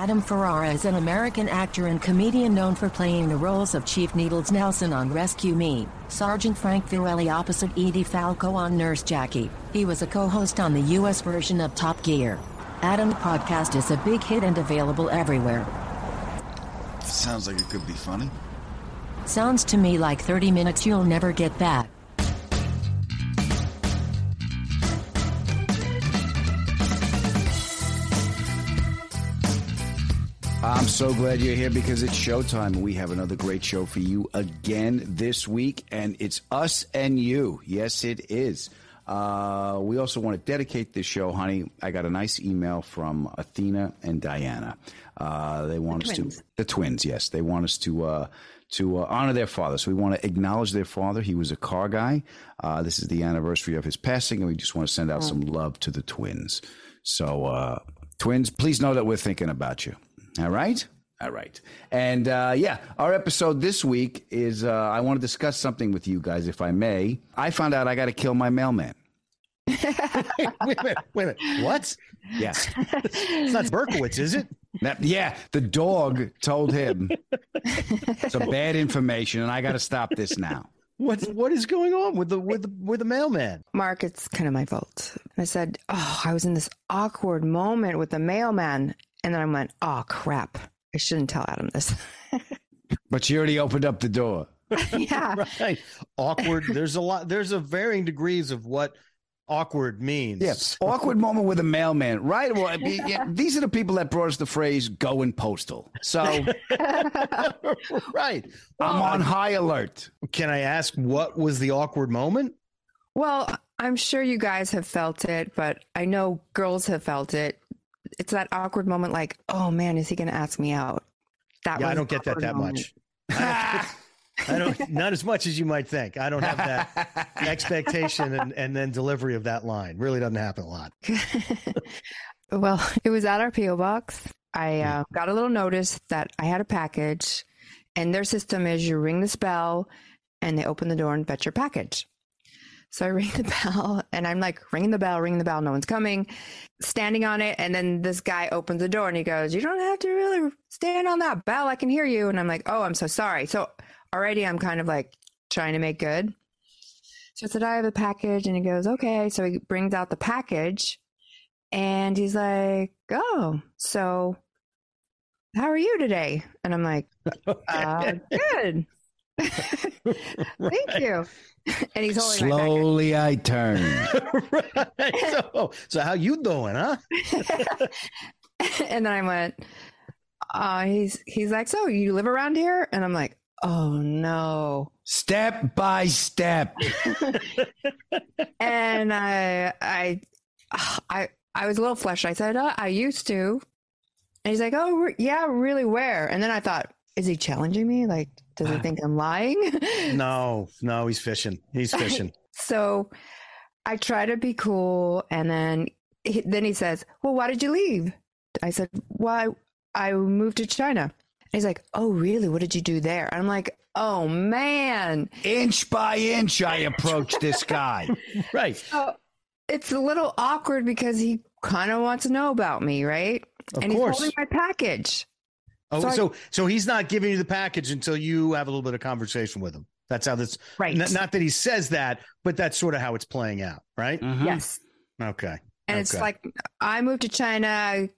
Adam Ferrara is an American actor and comedian known for playing the roles of Chief Needles Nelson on Rescue Me, Sergeant Frank Fiorelli opposite Edie Falco on Nurse Jackie. He was a co-host on the U.S. version of Top Gear. Adam's podcast is a big hit and available everywhere. Sounds like it could be funny. Sounds to me like 30 minutes you'll never get back. I'm so glad you're here because it's showtime. We have another great show for you again this week, and it's us and you. Yes, it is. Uh, we also want to dedicate this show, honey. I got a nice email from Athena and Diana. Uh, they want The us twins. to the twins. Yes, they want us to uh, to uh, honor their father. So we want to acknowledge their father. He was a car guy. Uh, this is the anniversary of his passing, and we just want to send out some love to the twins. So, uh, twins, please know that we're thinking about you. All right. All right. And uh, yeah, our episode this week is uh, I want to discuss something with you guys, if I may. I found out I got to kill my mailman. wait a minute. Wait a minute. What? Yes. It's not Berkowitz, is it? That- yeah, the dog told him some bad information, and I got to stop this now. What's what is going on with the with the with the mailman? Mark, it's kind of my fault. I said, Oh, I was in this awkward moment with the mailman. And then I went, Oh, crap. I shouldn't tell Adam this. But she already opened up the door. yeah. Right. Awkward. There's a lot. There's a varying degrees of what awkward means. Yes, awkward moment with a mailman, right? Well, I mean, yeah, these are the people that brought us the phrase "going postal." So right. I'm on high alert. Can I ask what was the awkward moment? Well, I'm sure you guys have felt it, but I know girls have felt it. It's that awkward moment like, oh man, is he going to ask me out? That yeah, I don't get that that moment. much. I don't. Not as much as you might think. I don't have that expectation and, and then delivery of that line. Really doesn't happen a lot. well, it was at our PO box. I uh, got a little notice that I had a package, and their system is you ring this bell, and they open the door and fetch your package. So I ring the bell, and I'm like ringing the bell, ringing the bell. No one's coming. Standing on it, and then this guy opens the door and he goes, "You don't have to really stand on that bell. I can hear you." And I'm like, "Oh, I'm so sorry." So already I'm kind of like trying to make good. So I said, I have a package. And he goes, okay. So he brings out the package and he's like, oh, so how are you today? And I'm like, uh, good. Thank you. And he's holding my package. Slowly, I turn. right. So, so how you doing, huh? and then I went, uh, he's, he's like, so you live around here? And I'm like, oh no. Step by step. and I, I, I, I was a little flushed. I said, uh, I used to. And he's like, oh, re- yeah, really? Where? And then I thought, is he challenging me? Like, does he think I'm lying? No, no, he's fishing. He's fishing. so I try to be cool. And then, he, then he says, well, why did you leave? I said, why? I moved to China. he's like, "Oh, really? What did you do there?" And I'm like, "Oh man." Inch by inch, I approach this guy. Right. So it's a little awkward because he kind of wants to know about me, right? Of and course. he's holding my package. Oh, So I- so so he's not giving you the package until you have a little bit of conversation with him. That's how this. Right. n- not that he says that, but that's sort of how it's playing out, right? Mhm. Yes. Okay. And it's like, I moved to China.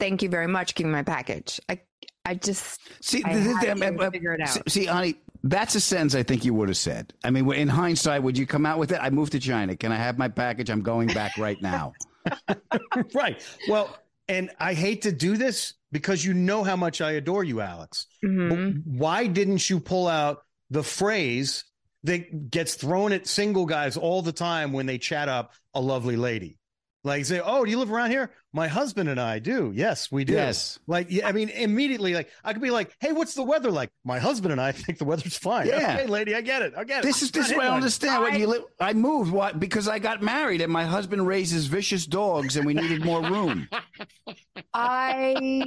Thank you very much. Give me my package. I, I just, See, I th- th- had th- uh, figure it see- out. See, honey, that's a sentence I think you would have said. I mean, in hindsight, would you come out with it? I moved to China. Can I have my package? I'm going back right now. right. Well, and I hate to do this because you know how much I adore you, Alex. mhm. Why didn't you pull out the phrase that gets thrown at single guys all the time when they chat up a lovely lady? Like say, "Oh, do you live around here?" My husband and I do. Yes, we do. Yes. Like, yeah, I mean, immediately, like I could be like, "Hey, what's the weather like?" My husband and I think the weather's fine. Yeah. Okay, lady, I get it. I get it. This is this is Not I him, understand. When you li- I moved what because I got married and my husband raises vicious dogs and we needed more room. I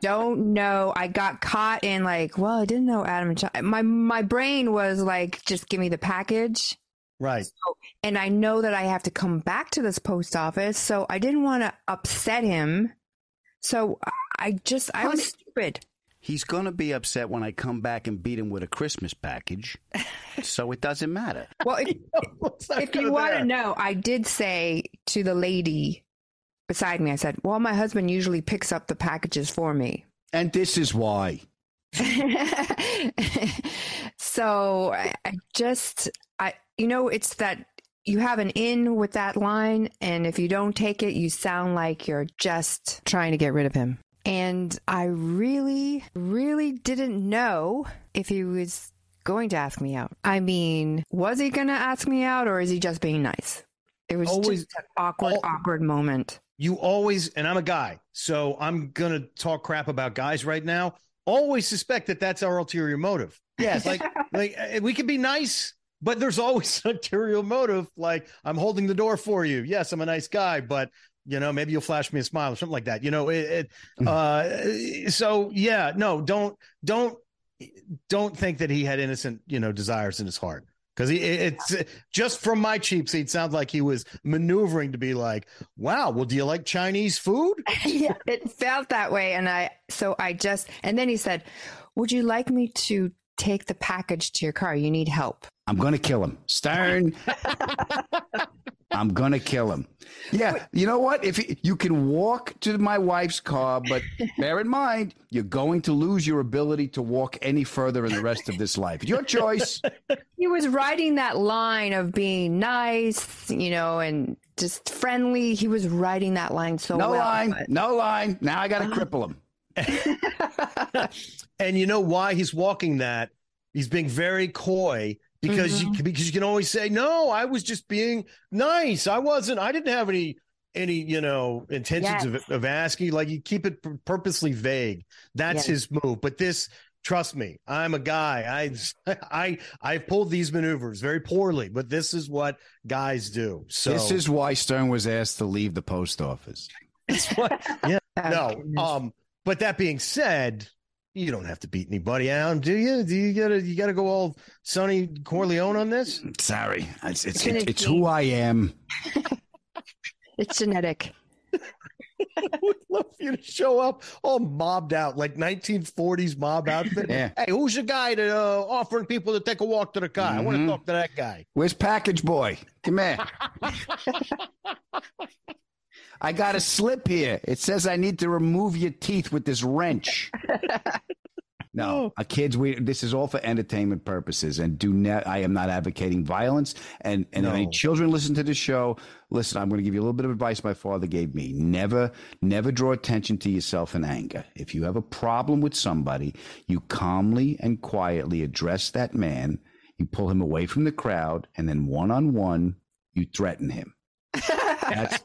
don't know. I got caught in like, well, I didn't know Adam and China. My, my brain was like, just give me the package. Right. And I know that I have to come back to this post office. So I didn't want to upset him. So I just, I was stupid. He's gonna be upset when I come back and beat him with a Christmas package. so it doesn't matter. Well, if, What's that if you want to know, I did say to the lady beside me, I said, well, my husband usually picks up the packages for me. And this is why. so I, I just, I, you know, it's that you have an in with that line, and if you don't take it, you sound like you're just trying to get rid of him. And I really, really didn't know if he was going to ask me out. I mean, was he going to ask me out, or is he just being nice? It was Always- just an awkward, al- awkward moment. you always and i'm a guy so i'm gonna talk crap about guys right now always suspect that that's our ulterior motive yes like like uh, we can be nice but there's always an ulterior motive like i'm holding the door for you. Yes i'm a nice guy but you know maybe you'll flash me a smile or something like that you know it, it uh so yeah no don't don't don't think that he had innocent you know desires in his heart because he it's just from my cheap seat sounds like he was maneuvering to be like wow well do you like chinese food? Yeah, it felt that way. And I, so I just, and then he said, Would you like me to take the package to your car? You need help. I'm gonna kill him. Stern. I'm gonna kill him. Yeah, you know what? If he, you can walk to my wife's car, but bear in mind you're going to lose your ability to walk any further in the rest of this life. Your choice. He was riding that line of being nice, you know, and just friendly. He was riding that line so No well. No line. but- No line. Now I got to cripple him. and you know why he's walking that? He's being very coy because you because you can always say no i was just being nice. I wasn't i didn't have any any you know intentions of, of asking. Like you keep it purposely vague. That's Yes. his move. But this trust me i'm a guy. I i i've pulled these maneuvers very poorly but this is what guys do. So This is why Stern was asked to leave the post office. That's what- yeah Oh, no um but that being said you don't have to beat anybody out, do you do you gotta you gotta go all sonny corleone on this Sorry, it's it's, It's it's, who I am. it's genetic. I would love for you to show up all mobbed out like 1940s mob outfit Yeah. hey who's the guy that uh offering people to take a walk to the car i want to talk to that guy Where's package boy? Come here. I got a slip here. It says I need to remove your teeth with this wrench. No, uh, kids, we this is all for entertainment purposes, and do not. I am not advocating violence. And and if any children listen to this show, listen. I'm going to give you a little bit of advice my father gave me. Never, never draw attention to yourself in anger. If you have a problem with somebody, you calmly and quietly address that man. You pull him away from the crowd, and then one on one, you threaten him. That's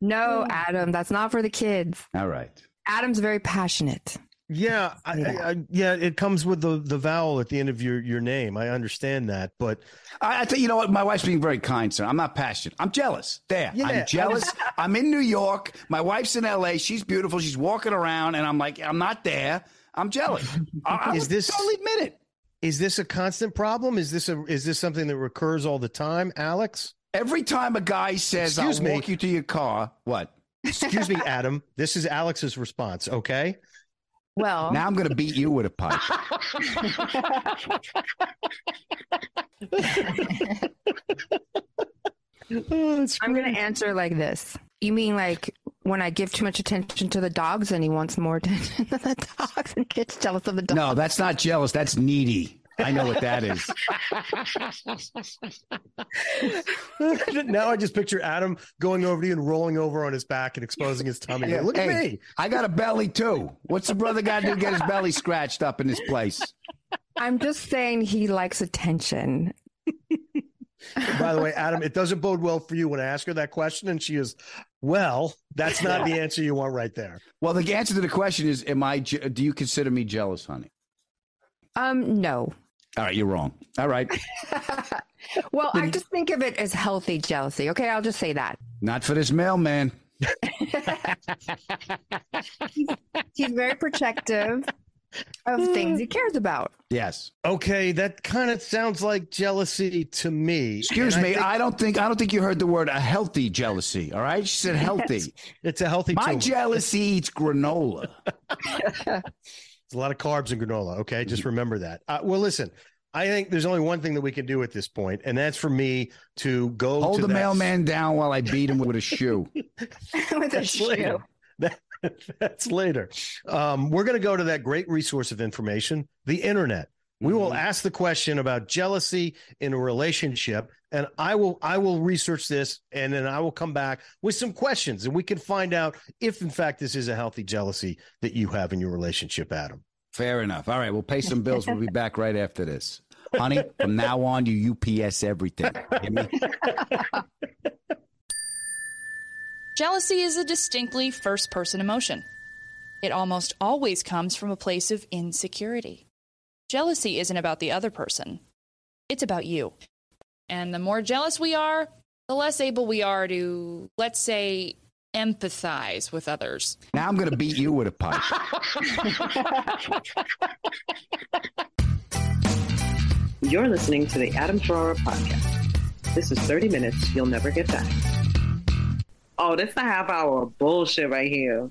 No, Adam, that's not for the kids. all right. Adam's very passionate. Yeah, I, I, I, yeah, it comes with the the vowel at the end of your your name. I understand that, but I, I think you know what. My wife's being very kind, sir. I'm not passionate. I'm jealous. There, Yeah, I'm jealous. I was- I'm in New York. My wife's in L.A. She's beautiful. She's walking around, and I'm like, I'm not there. I'm jealous. I, I Is would this- totally admit it? is this a constant problem? Is this a is this something that recurs all the time, Alex? Every time a guy says, Excuse "I'll me. walk you to your car," what? Excuse me, Adam. This is Alex's response. Okay. Well, Now I'm going to beat you with a pipe. Oh, I'm going to answer like this. You mean like when I give too much attention to the dogs and he wants more attention to the dogs and gets jealous of the dogs? No, that's not jealous. That's needy. I know what that is. now I just picture Adam going over to you and rolling over on his back and exposing his tummy. Yeah. Look at me. I got a belly too. What's the brother got to do to get his belly scratched up in this place? I'm just saying he likes attention. By the way, Adam, it doesn't bode well for you when I ask her that question, and she is, well, that's not the answer you want right there. Well, the answer to the question is: Am I? Do you consider me jealous, honey? Um, no. All right, you're wrong. All right, Well, I just think of it as healthy jealousy. Okay, I'll just say that. not for this mailman. He's very protective of things he cares about. Yes. Okay, that kind of sounds like jealousy to me. Excuse And me. think I don't think I don't think you heard the word a healthy jealousy. All right, she said healthy. it's a healthy My tumor. jealousy eats granola. There's a lot of carbs in granola. Okay, just Mm-hmm. remember that. Uh, well, listen, I think there's only one thing that we can do at this point, and that's for me to go Hold to the that- mailman down while I beat him with a shoe. With a That's later. shoe. That- that's later. Um, we're going to go to that great resource of information, the internet. We will Mm-hmm. ask the question about jealousy in a relationship, and I will I will research this, and then I will come back with some questions, and we can find out if, in fact, this is a healthy jealousy that you have in your relationship, Adam. Fair enough. All right, we'll pay some bills. We'll be back right after this. Honey, from now on, you UPS everything. Me? Jealousy is a distinctly first person emotion. It almost always comes from a place of insecurity. Jealousy isn't about the other person, it's about you. And the more jealous we are, the less able we are to, let's say, empathize with others. Now I'm going to beat you with a pipe. You're listening to the Adam Ferrara podcast. This is 30 minutes you'll never get back. Oh, this is a half hour of bullshit right here.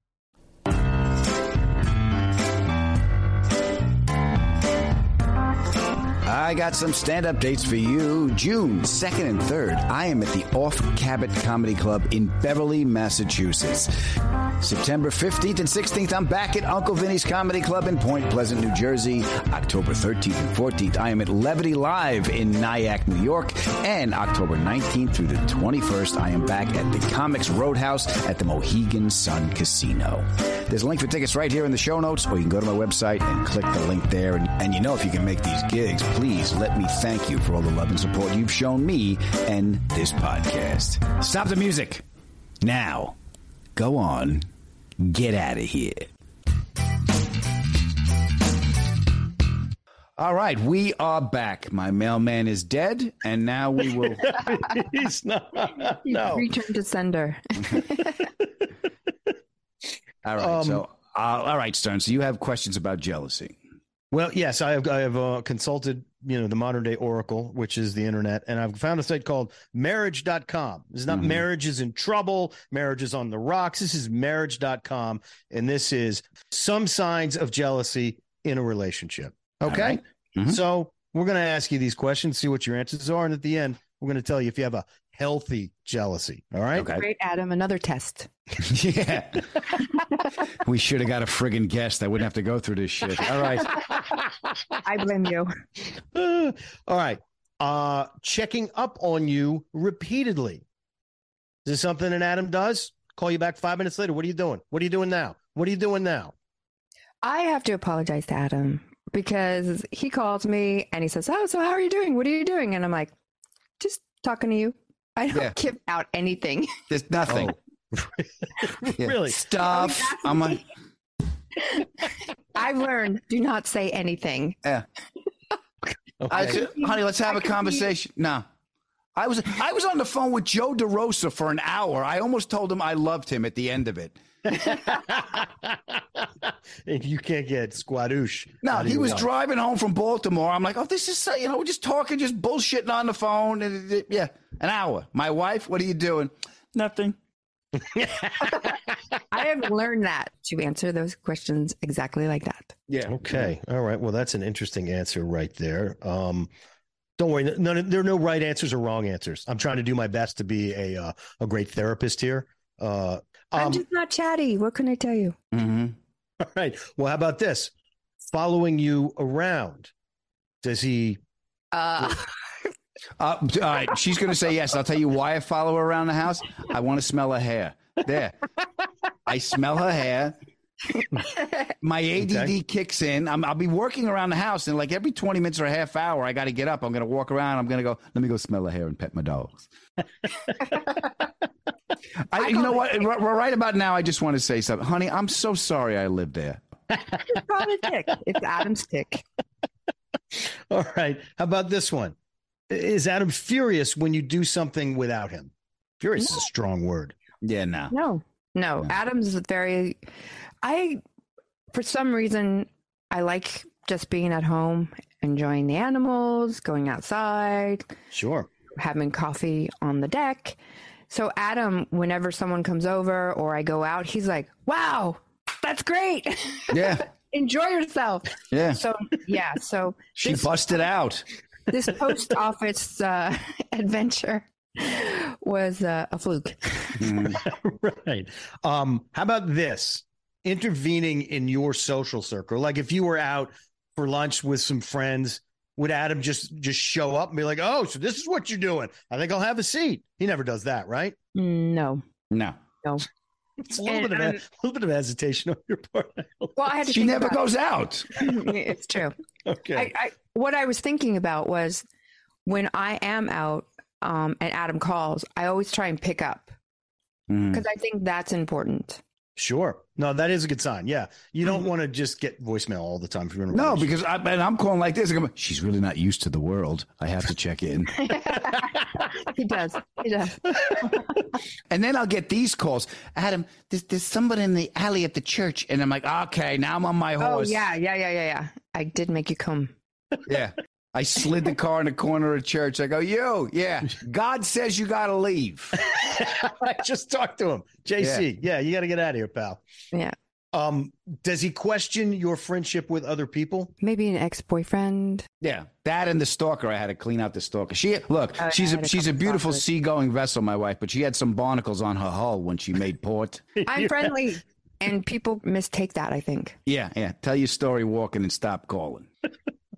I got some stand up dates for you. June 2nd and 3rd, I am at the Off Cabot Comedy Club in Beverly, Massachusetts. September 15th and 16th, I'm back at Uncle Vinny's Comedy Club in Point Pleasant, New Jersey. October 13th and 14th, I am at Levity Live in Nyack, New York. And October 19th through the 21st, I am back at the Comix Roadhouse at the Mohegan Sun Casino. There's a link for tickets right here in the show notes, or you can go to my website and click the link there. And, and you know, if you can make these gigs, please let me thank you for all the love and support you've shown me and this podcast. Stop the music. Now, go on, get out of here. All right, we are back. My mailman is dead, and now we will. He's not. No. Return to sender. All right, Um, so uh, all right, Stern. So you have questions about jealousy? Well, yes, I have. I have uh, consulted, you know, the modern day Oracle, which is the internet, and I've found a site called Marriage.com. This is not Mhm. marriage is in trouble. Marriage is on the rocks. This is Marriage.com, and this is some signs of jealousy in a relationship. Okay, right. Mhm. so we're going to ask you these questions, see what your answers are, and at the end, we're going to tell you if you have a healthy jealousy. All right. Okay. Great, Adam. Another test. yeah. we should have got a friggin' guest. I wouldn't have to go through this shit. All right. I blame you. Uh, all right. Uh checking up on you repeatedly. Is this something that Adam does? Call you back five minutes later. What are you doing? What are you doing now? What are you doing now? I have to apologize to Adam because he calls me and he says, "Oh, so how are you doing? What are you doing?" And I'm like, "Just talking to you. I don't Yeah. give out anything." There's nothing. Oh. Yeah. Really? Stuff. Oh, I'm like, I've learned do not say anything. yeah. I Okay. said, honey, let's have I a could be- conversation. No. I was I was on the phone with Joe DeRosa for an hour. I almost told him I loved him at the end of it. and you can't get squadoosh. No, he was wife. driving home from Baltimore. I'm like, oh, this is so, you know, we're just talking, just bullshitting on the phone. And, yeah, an hour. My wife, what are you doing? Nothing. I have learned that to answer those questions exactly like that. Yeah. Okay. All right. Well, that's an interesting answer right there. Um, don't worry. None, there are no right answers or wrong answers. I'm trying to do my best to be a uh, a great therapist here. Uh, I'm um, just not chatty. What can I tell you? hmm All right. Well, how about this? Following you around. Does he? Uh, Uh, all right. She's going to say yes. I'll tell you why I follow her around the house. I want to smell her hair. There. I smell her hair. My ADD Okay. kicks in. I'm, I'll be working around the house, and like every 20 minutes or a half hour, I got to get up. I'm going to walk around. I'm going to go, let me go smell her hair and pet my dogs. I, you know what? R- Right about now, I just want to say something. Honey, I'm so sorry I lived there. it's probably tick. It's Adam's tick. All right. How about this one? Is Adam furious when you do something without him? Furious is a strong word. Yeah, no. No, no. No. Adam's very. I, for some reason, I like just being at home, enjoying the animals, going outside, Sure. having coffee on the deck. So Adam, whenever someone comes over or I go out, he's like, "Wow, that's great! Yeah, Enjoy yourself." yeah. So yeah, so She this- busted out. this post office uh, adventure was uh, a fluke. Mhm. right. Um, how about this? Intervening in your social circle. Like if you were out for lunch with some friends, would Adam just just show up and be like, "Oh, so this is what you're doing? I think I'll have a seat." He never does that, right? No, No. no. It's a little And bit of a, I'm- little bit of hesitation on your part. Well, I had to. She never about- goes out. it's true. okay. I, I, what I was thinking about was when I am out um, and Adam calls, I always try and pick up Mhm. because I think that's important. Sure. No, that is a good sign. Yeah. You don't mm-hmm. want to just get voicemail all the time if you're in a No, because I, and I'm calling like this. I go, She's really not used to the world. I have to check in. he does. He does. and then I'll get these calls. Adam, there's, there's somebody in the alley at the church. And I'm like, okay, now I'm on my horse. Oh horse. yeah, yeah, yeah, yeah, yeah. I did make you come. Yeah. I slid the car in the corner of church. I go, you, yeah. God says you got to leave. I just talked to him. JC. Yeah, you got to get out of here, pal. Yeah, Um, does he question your friendship with other people? maybe an ex-boyfriend. Yeah, that and the stalker. I had to clean out the stalker. She look, I she's had a a she's a beautiful stalkers. seagoing vessel, my wife, but she had some barnacles on her hull when she made port. I'm friendly, and people mistake that. I think. Yeah, yeah. Tell your story walking and stop calling.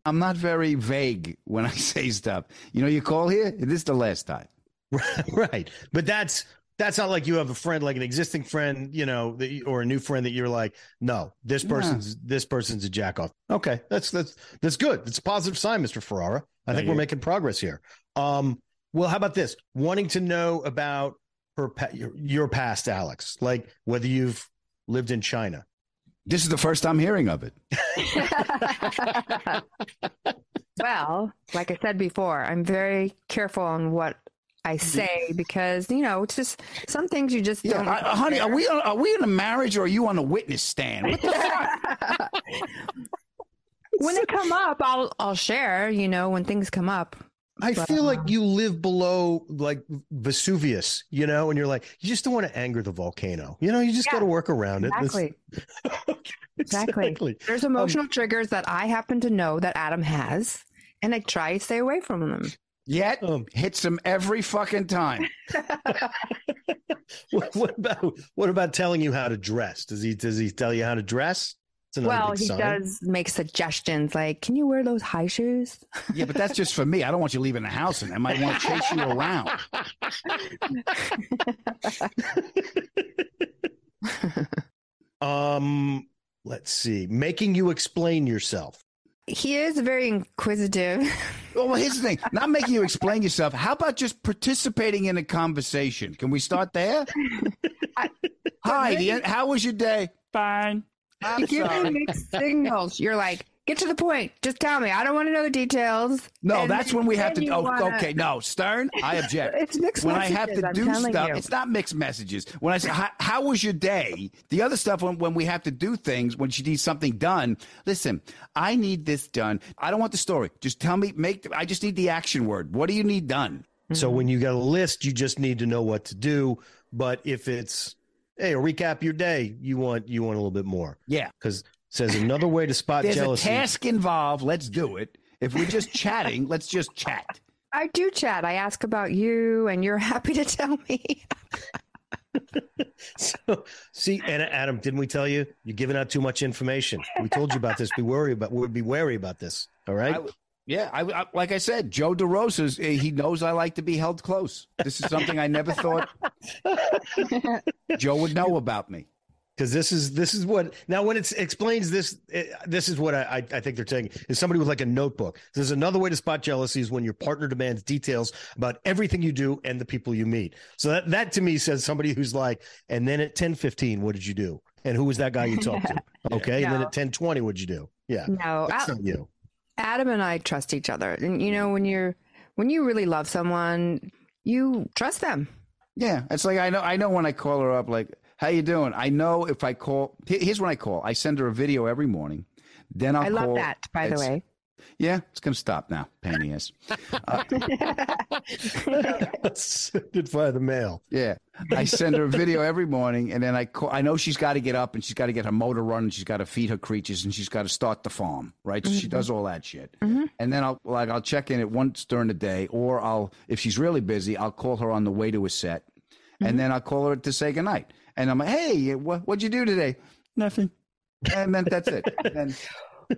I'm not very vague when I say stuff. You know, you call here. This is the last time. right. But that's that's not like you have a friend, like an existing friend, you know, that you, or a new friend that you're like, no, this Yeah. person's this person's a jack off. Okay, that's that's that's good. That's a positive sign, Mister Ferrara. I think we're making progress here. Um, well, how about this? Wanting to know about her your, your past, Alex, like whether you've lived in China, This is the first I'm hearing of it. well, like I said before, I'm very careful on what I say because you know it's just some things you just Yeah, don't. I- uh, honey, are we on, are we in a marriage or are you on a witness stand? What the fuck? when they come up, I'll I'll share. You know, when things come up. I But, feel like um, you live below like Vesuvius, you know, and you're like, you just don't want to anger the volcano. You know, you just Yeah, got to work around it. Exactly. Exactly. Exactly. There's emotional triggers that I happen to know that Adam has, and I try to stay away from them. Yet Um, hits him every fucking time. what, what about what about telling you how to dress? Does he does he tell you how to dress? It's another well, big he sign. does make suggestions like, "Can you wear those high shoes?" Yeah, but that's just for me. I don't want you leaving the house and I might want to chase you around. Um, let's see, making you explain yourself. He is very inquisitive. Well, here's the thing. Not making you explain yourself. How about just participating in a conversation? Can we start there? Hi, the, how was your day? Fine. I'm You give me sorry. mixed signals. You're like, "Get to the point. Just tell me. I don't want to know the details." No, And that's then- when we have to. Oh, wanna- okay. No, Stern, I object. It's mixed when I have to I'm do stuff, you. it's not mixed messages. When I say, how, how was your day? The other stuff, when, when we have to do things, when she needs something done, listen, I need this done. I don't want the story. Just tell me, make, I just need the action word. What do you need done? So Mm-hmm. when you got a list, you just need to know what to do. But if it's hey, a recap your day, you want you want a little bit more Yeah. because says another way to spot There's jealousy. a task involved. Let's do it. If we're just chatting, let's just chat. I do chat. I ask about you, and you're happy to tell me. So, see, and Adam, didn't we tell you you're giving out too much information? We told you about this. Be worried about. We'd be wary about this. All right. I w- yeah, I, I- like I said, Joe DeRosa's. eh, He knows I like to be held close. This is something I never thought Joe would know about me. Because this is this is what now when it explains this it, this is what I, I I think they're saying is somebody with like a notebook. There's another way to spot jealousy is when your partner demands details about everything you do and the people you meet. So that that to me says somebody who's like, and then at ten fifteen, what did you do? And who was that guy you talked to? Okay, and then No. at ten twenty, what'd you do? Yeah, No, that's Al- not you. Adam and I trust each other, and you know when you're when you really love someone, you trust them. Yeah, it's like I know. I know when I call her up, like, "How you doing?" I know if I call. Here's when I call. I send her a video every morning. Then I'll I love call- that, by the way. Yeah, it's gonna stop now. Pain in the ass. Send it via the mail. Yeah, I send her a video every morning, and then I call. I know she's got to get up and she's got to get her motor running. She's got to feed her creatures, and she's got to start the farm. Right, so she mm-hmm. does all that shit. Mm-hmm. And then I'll like I'll check in at once during the day, or I'll if she's really busy, I'll call her on the way to a set, and mm-hmm. then I'll call her to say goodnight. And I'm like, hey, what what'd you do today? Nothing. And then that's it. And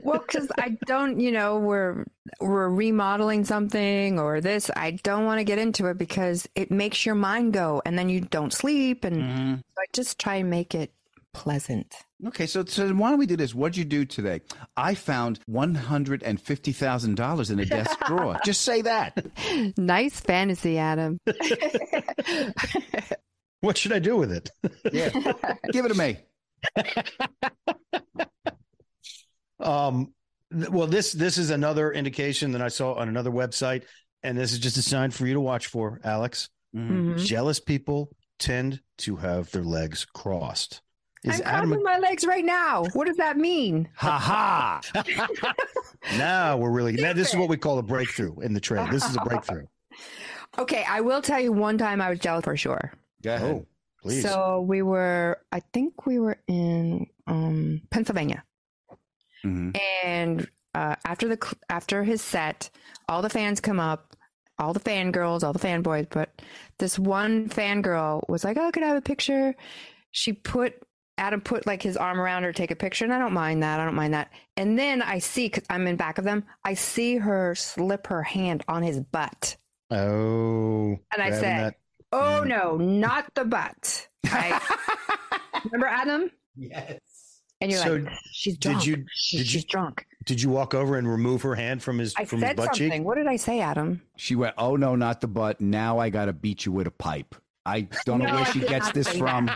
Well, because I don't, you know, we're we're remodeling something or this. I don't want to get into it because it makes your mind go, and then you don't sleep. And Mm-hmm. so I just try and make it pleasant. Okay, so so why don't we do this? What'd you do today? I found one hundred and fifty thousand dollars in a desk drawer. Just say that. Nice fantasy, Adam. What should I do with it? Yeah, give it to me. Um, th- well, this this is another indication that I saw on another website, and this is just a sign for you to watch for, Alex. Mhm. Jealous people tend to have their legs crossed. Is I'm Adam? crossing my legs right now. What does that mean? Ha ha. now we're really. Now, this is what we call a breakthrough in the trade. This is a breakthrough. Okay, I will tell you one time I was jealous for sure. Go ahead. Oh, please. So we were, I think we were in um, Pennsylvania. Mhm. and uh, after the after his set, all the fans come up, all the fangirls, all the fanboys. But this one fangirl was like, "Oh, could I have a picture?" She put Adam put like his arm around her, to take a picture, and I don't mind that. I don't mind that. And then I see, because I'm in back of them, I see her slip her hand on his butt, oh, and I grabbing said, that- "Oh no, not the butt." I, remember Adam? Yes. And you're So like, "She's did drunk. you- She- did you- she's drunk." Did you walk over and remove her hand from his I from his butt something. cheek? What did I say, Adam? She went, "Oh no, not the butt. Now I got to beat you with a pipe." I don't know No, where I she gets this from.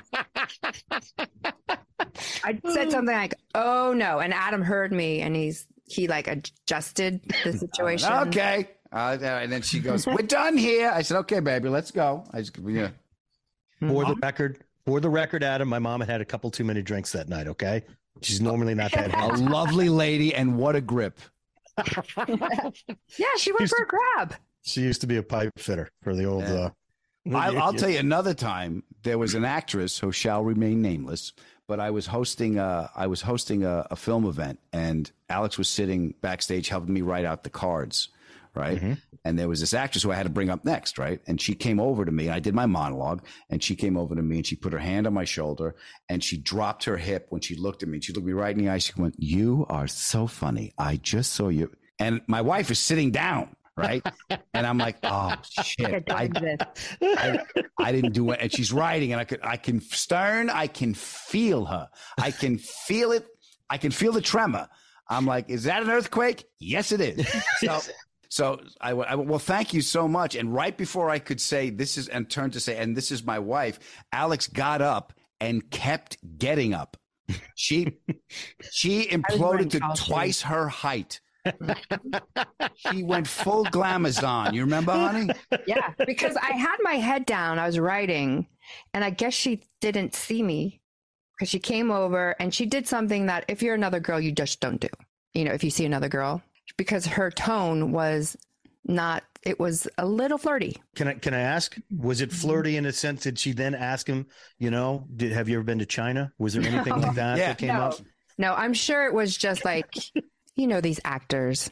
I said something like, "Oh no," and Adam heard me, and he's he like adjusted the situation. okay. Uh, and then she goes, "We're done here." I said, "Okay, baby, let's go." I just, yeah. For the record, for the record, Adam, my mom had had a couple too many drinks that night. Okay, she's normally not that A lovely lady, and what a grip. Yeah, she went Used for a grab. She used to be a pipe fitter for the old. Yeah. Uh, I, I'll tell you another time. There was an actress who shall remain nameless, but I was hosting a I was hosting a, a film event, and Alex was sitting backstage helping me write out the cards, right? And there was this actress who I had to bring up next, right? And she came over to me, and I did my monologue, and she came over to me, and she put her hand on my shoulder, and she dropped her hip when she looked at me. She looked me right in the eye. She went, "You are so funny. I just saw you." And my wife is sitting down. Right. And I'm like, oh shit. I, I, I didn't do it. And she's writing, and I could, I can Stern, I can feel her. I can feel it. I can feel the tremor. I'm like, is that an earthquake? Yes, it is. So, so I, I well, thank you so much. And right before I could say this is, and turn to say, and this is my wife, Alex got up and kept getting up. She, she imploded to twice her height. she went full glamazon. You remember, honey? Yeah, because I had my head down. I was writing, and I guess she didn't see me because she came over and she did something that if you're another girl, you just don't do. You know, if you see another girl, because her tone was not. It was a little flirty. Can I can I ask? Was it flirty in a sense? Did she then ask him? You know, did have you ever been to China? Was there anything like that Yeah. that came No. up? No, I'm sure it was just like, you know, these actors.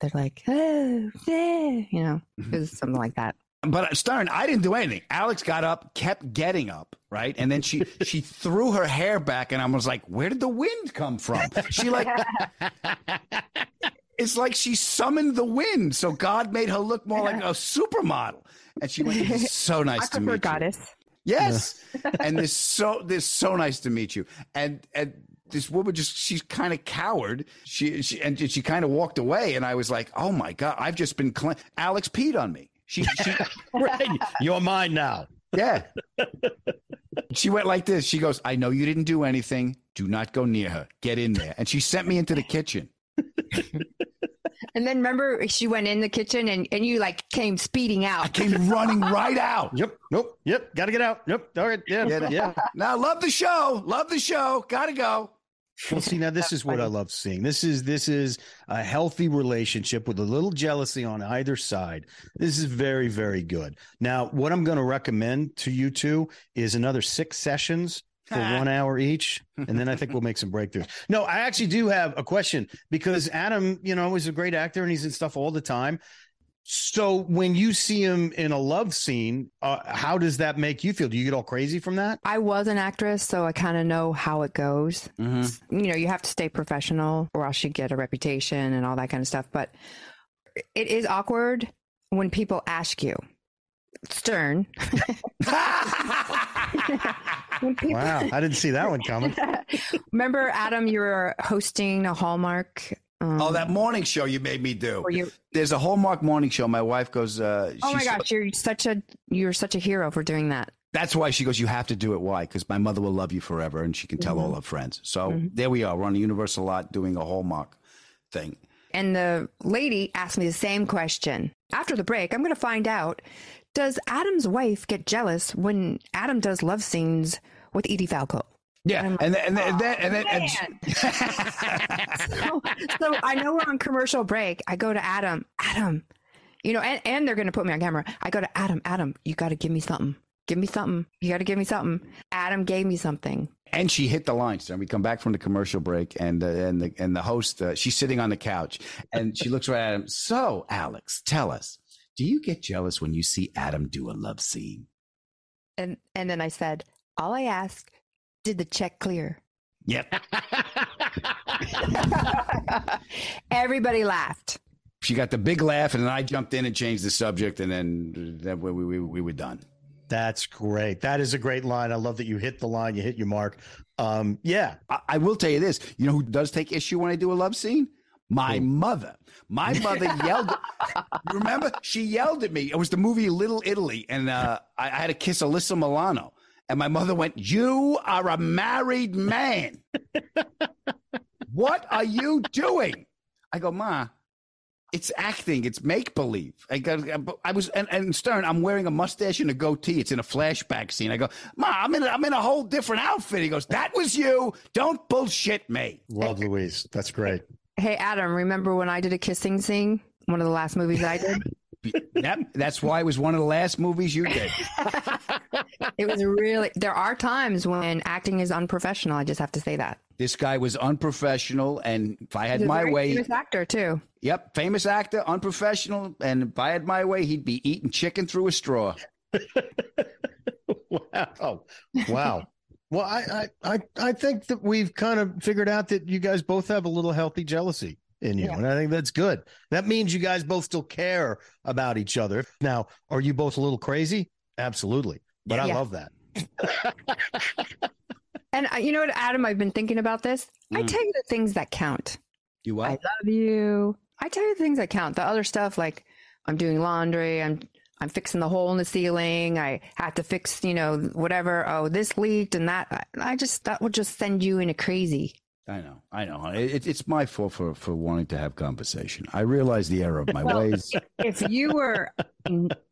They're like, oh, eh, you know, it was something like that. But Stern, I didn't do anything. Alex got up, kept getting up, right? And then she she threw her hair back, and I was like, "Where did the wind come from?" She like, it's like she summoned the wind, so God made her look more like a supermodel. And she went, "So nice I to prefer meet you." goddess. Yes, and this so this so nice to meet you. And and this woman just she's kind of coward. She she and she kind of walked away, and I was like, "Oh my God, I've just been cle Alex peed on me." She she. Right, you're mine now. Yeah. she went like this. She goes, I know you didn't do anything. Do not go near her. Get in there. And she sent me into the kitchen. And then remember, she went in the kitchen and, and you like came speeding out. I came running right out. Yep. Nope. Yep. Got to get out. Yep. All right. Yeah. Yeah. Yeah. Now, love the show. Love the show. Gotta go. Well, see, now this is what I love seeing. This is this is a healthy relationship with a little jealousy on either side. This is very, very good. Now, what I'm going to recommend to you two is another six sessions for one hour each, and then I think we'll make some breakthroughs. No, I actually do have a question because Adam, you know, is a great actor and he's in stuff all the time. So when you see him in a love scene, uh, how does that make you feel? Do you get all crazy from that? I was an actress, so I kind of know how it goes. Mm-hmm. You know, you have to stay professional or else you get a reputation and all that kind of stuff. But it is awkward when people ask you. Stern. people, Wow, I didn't see that one coming. remember, Adam, you were hosting a Hallmark. Um, Oh, that morning show you made me do. you, There's a Hallmark morning show. My wife goes, uh, oh my she's- gosh, you're such a you're such a hero for doing that. That's why she goes, You have to do it. Why? Because my mother will love you forever and she can tell all her friends. So there we are. We're on the Universal lot doing a Hallmark thing. And the lady asked me the same question. After the break, I'm going to find out does Adam's wife get jealous when Adam does love scenes with Edie Falco? Yeah. And then, and then, and then, and then, and so, so I know we're on commercial break. I go to Adam, Adam, you know, and, and they're going to put me on camera. I go to Adam, Adam, you got to give me something. Give me something. You got to give me something. Adam gave me something. and she hit the line. So we come back from the commercial break, and uh, and the and the host, uh, she's sitting on the couch, and she looks right at him. So, Alex, tell us, do you get jealous when you see Adam do a love scene? And and then I said, all I ask, did the check clear? Yep. Everybody laughed. she got the big laugh, and then I jumped in and changed the subject, and then then we we, we were done. That's great. That is a great line. I love that you hit the line, you hit your mark. Um, yeah. I, I will tell you this. You know who does take issue when I do a love scene? My mother. My mother yelled. Remember? She yelled at me. It was the movie Little Italy, and uh, I, I had to kiss Alyssa Milano. And my mother went, You are a married man. what are you doing? I go, Ma, it's acting. It's make believe. I go, I was, and, and Stern, I'm wearing a mustache and a goatee. It's in a flashback scene. I go, Ma, I'm in, I'm in a whole different outfit. He goes, That was you. Don't bullshit me. Love Louise. That's great. Hey, Adam, remember when I did a kissing scene? One of the last movies I did? Yep, that's why it was one of the last movies you did. it was really, there are times when acting is unprofessional. I just have to say that. This guy was unprofessional, and if I had my way, famous actor, too. yep, famous actor, unprofessional, and if I had my way, he'd be eating chicken through a straw. wow. Wow. Well, I, I, I, I think that we've kind of figured out that you guys both have a little healthy jealousy in you. Yeah. And I think that's good. That means you guys both still care about each other. Now, are you both a little crazy? Absolutely. But I Yeah. love that. And uh, you know what, Adam? I've been thinking about this. I Mm. tell you the things that count. You what? I love you. I tell you the things that count. The other stuff, like I'm doing laundry, I'm I'm fixing the hole in the ceiling. I have to fix, you know, whatever. Oh, this leaked and that. I, just that would just send you into crazy. I know, I know. It, it's my fault for for wanting to have conversation. I realize the error of my Well, ways. If you were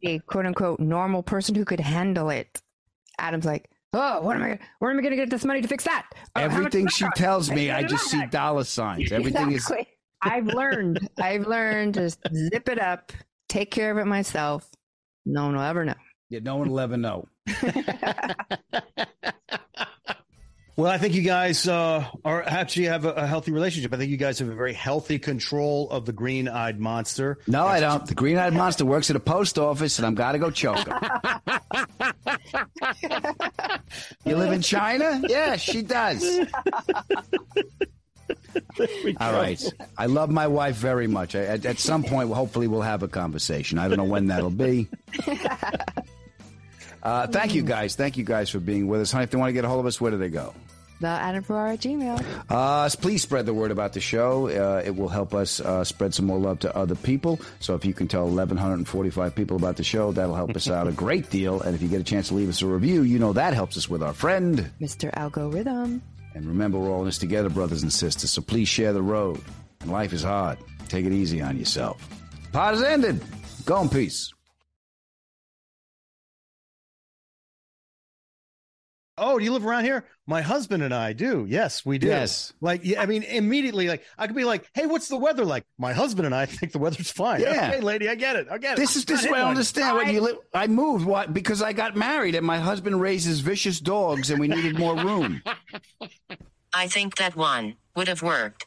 a quote unquote normal person who could handle it, Adam's like, oh, what am I? Where am I going to get this money to fix that? Oh, Everything she tells me, I just see dollar signs. Everything is Exactly. I've learned. I've learned to zip it up, take care of it myself. No one will ever know. yeah, no one will ever know. Well, I think you guys uh, are actually have a, a healthy relationship. I think you guys have a very healthy control of the green eyed monster. No, I don't. The green eyed monster works at a post office, and I'm got to go choke him. you live in China? Yeah, she does. All right. I love my wife very much. I, at, at some point, hopefully, we'll have a conversation. I don't know when that'll be. Uh, thank you guys. Thank you guys for being with us. Honey, if they want to get a hold of us, where do they go? The Adam Ferrara Gmail. Uh, please spread the word about the show. Uh, it will help us uh, spread some more love to other people. So if you can tell 1,145 people about the show, that'll help us out a great deal. And if you get a chance to leave us a review, you know that helps us with our friend. Mr. Algorithm. And remember, we're all in this together, brothers and sisters. So please share the road. And life is hard. Take it easy on yourself. Pod is ended. Go in peace. Oh, do you live around here? My husband and I do. Yes, we do. Yes. Like, yeah, I mean, immediately, like, I could be like, "Hey, what's the weather like?" My husband and I think the weather's fine. Yeah. Okay, lady, I get it. I get it. This is this is what I hit don't one. understand. What you li- I moved what because I got married and my husband raises vicious dogs and we needed more room. I think that one would have worked.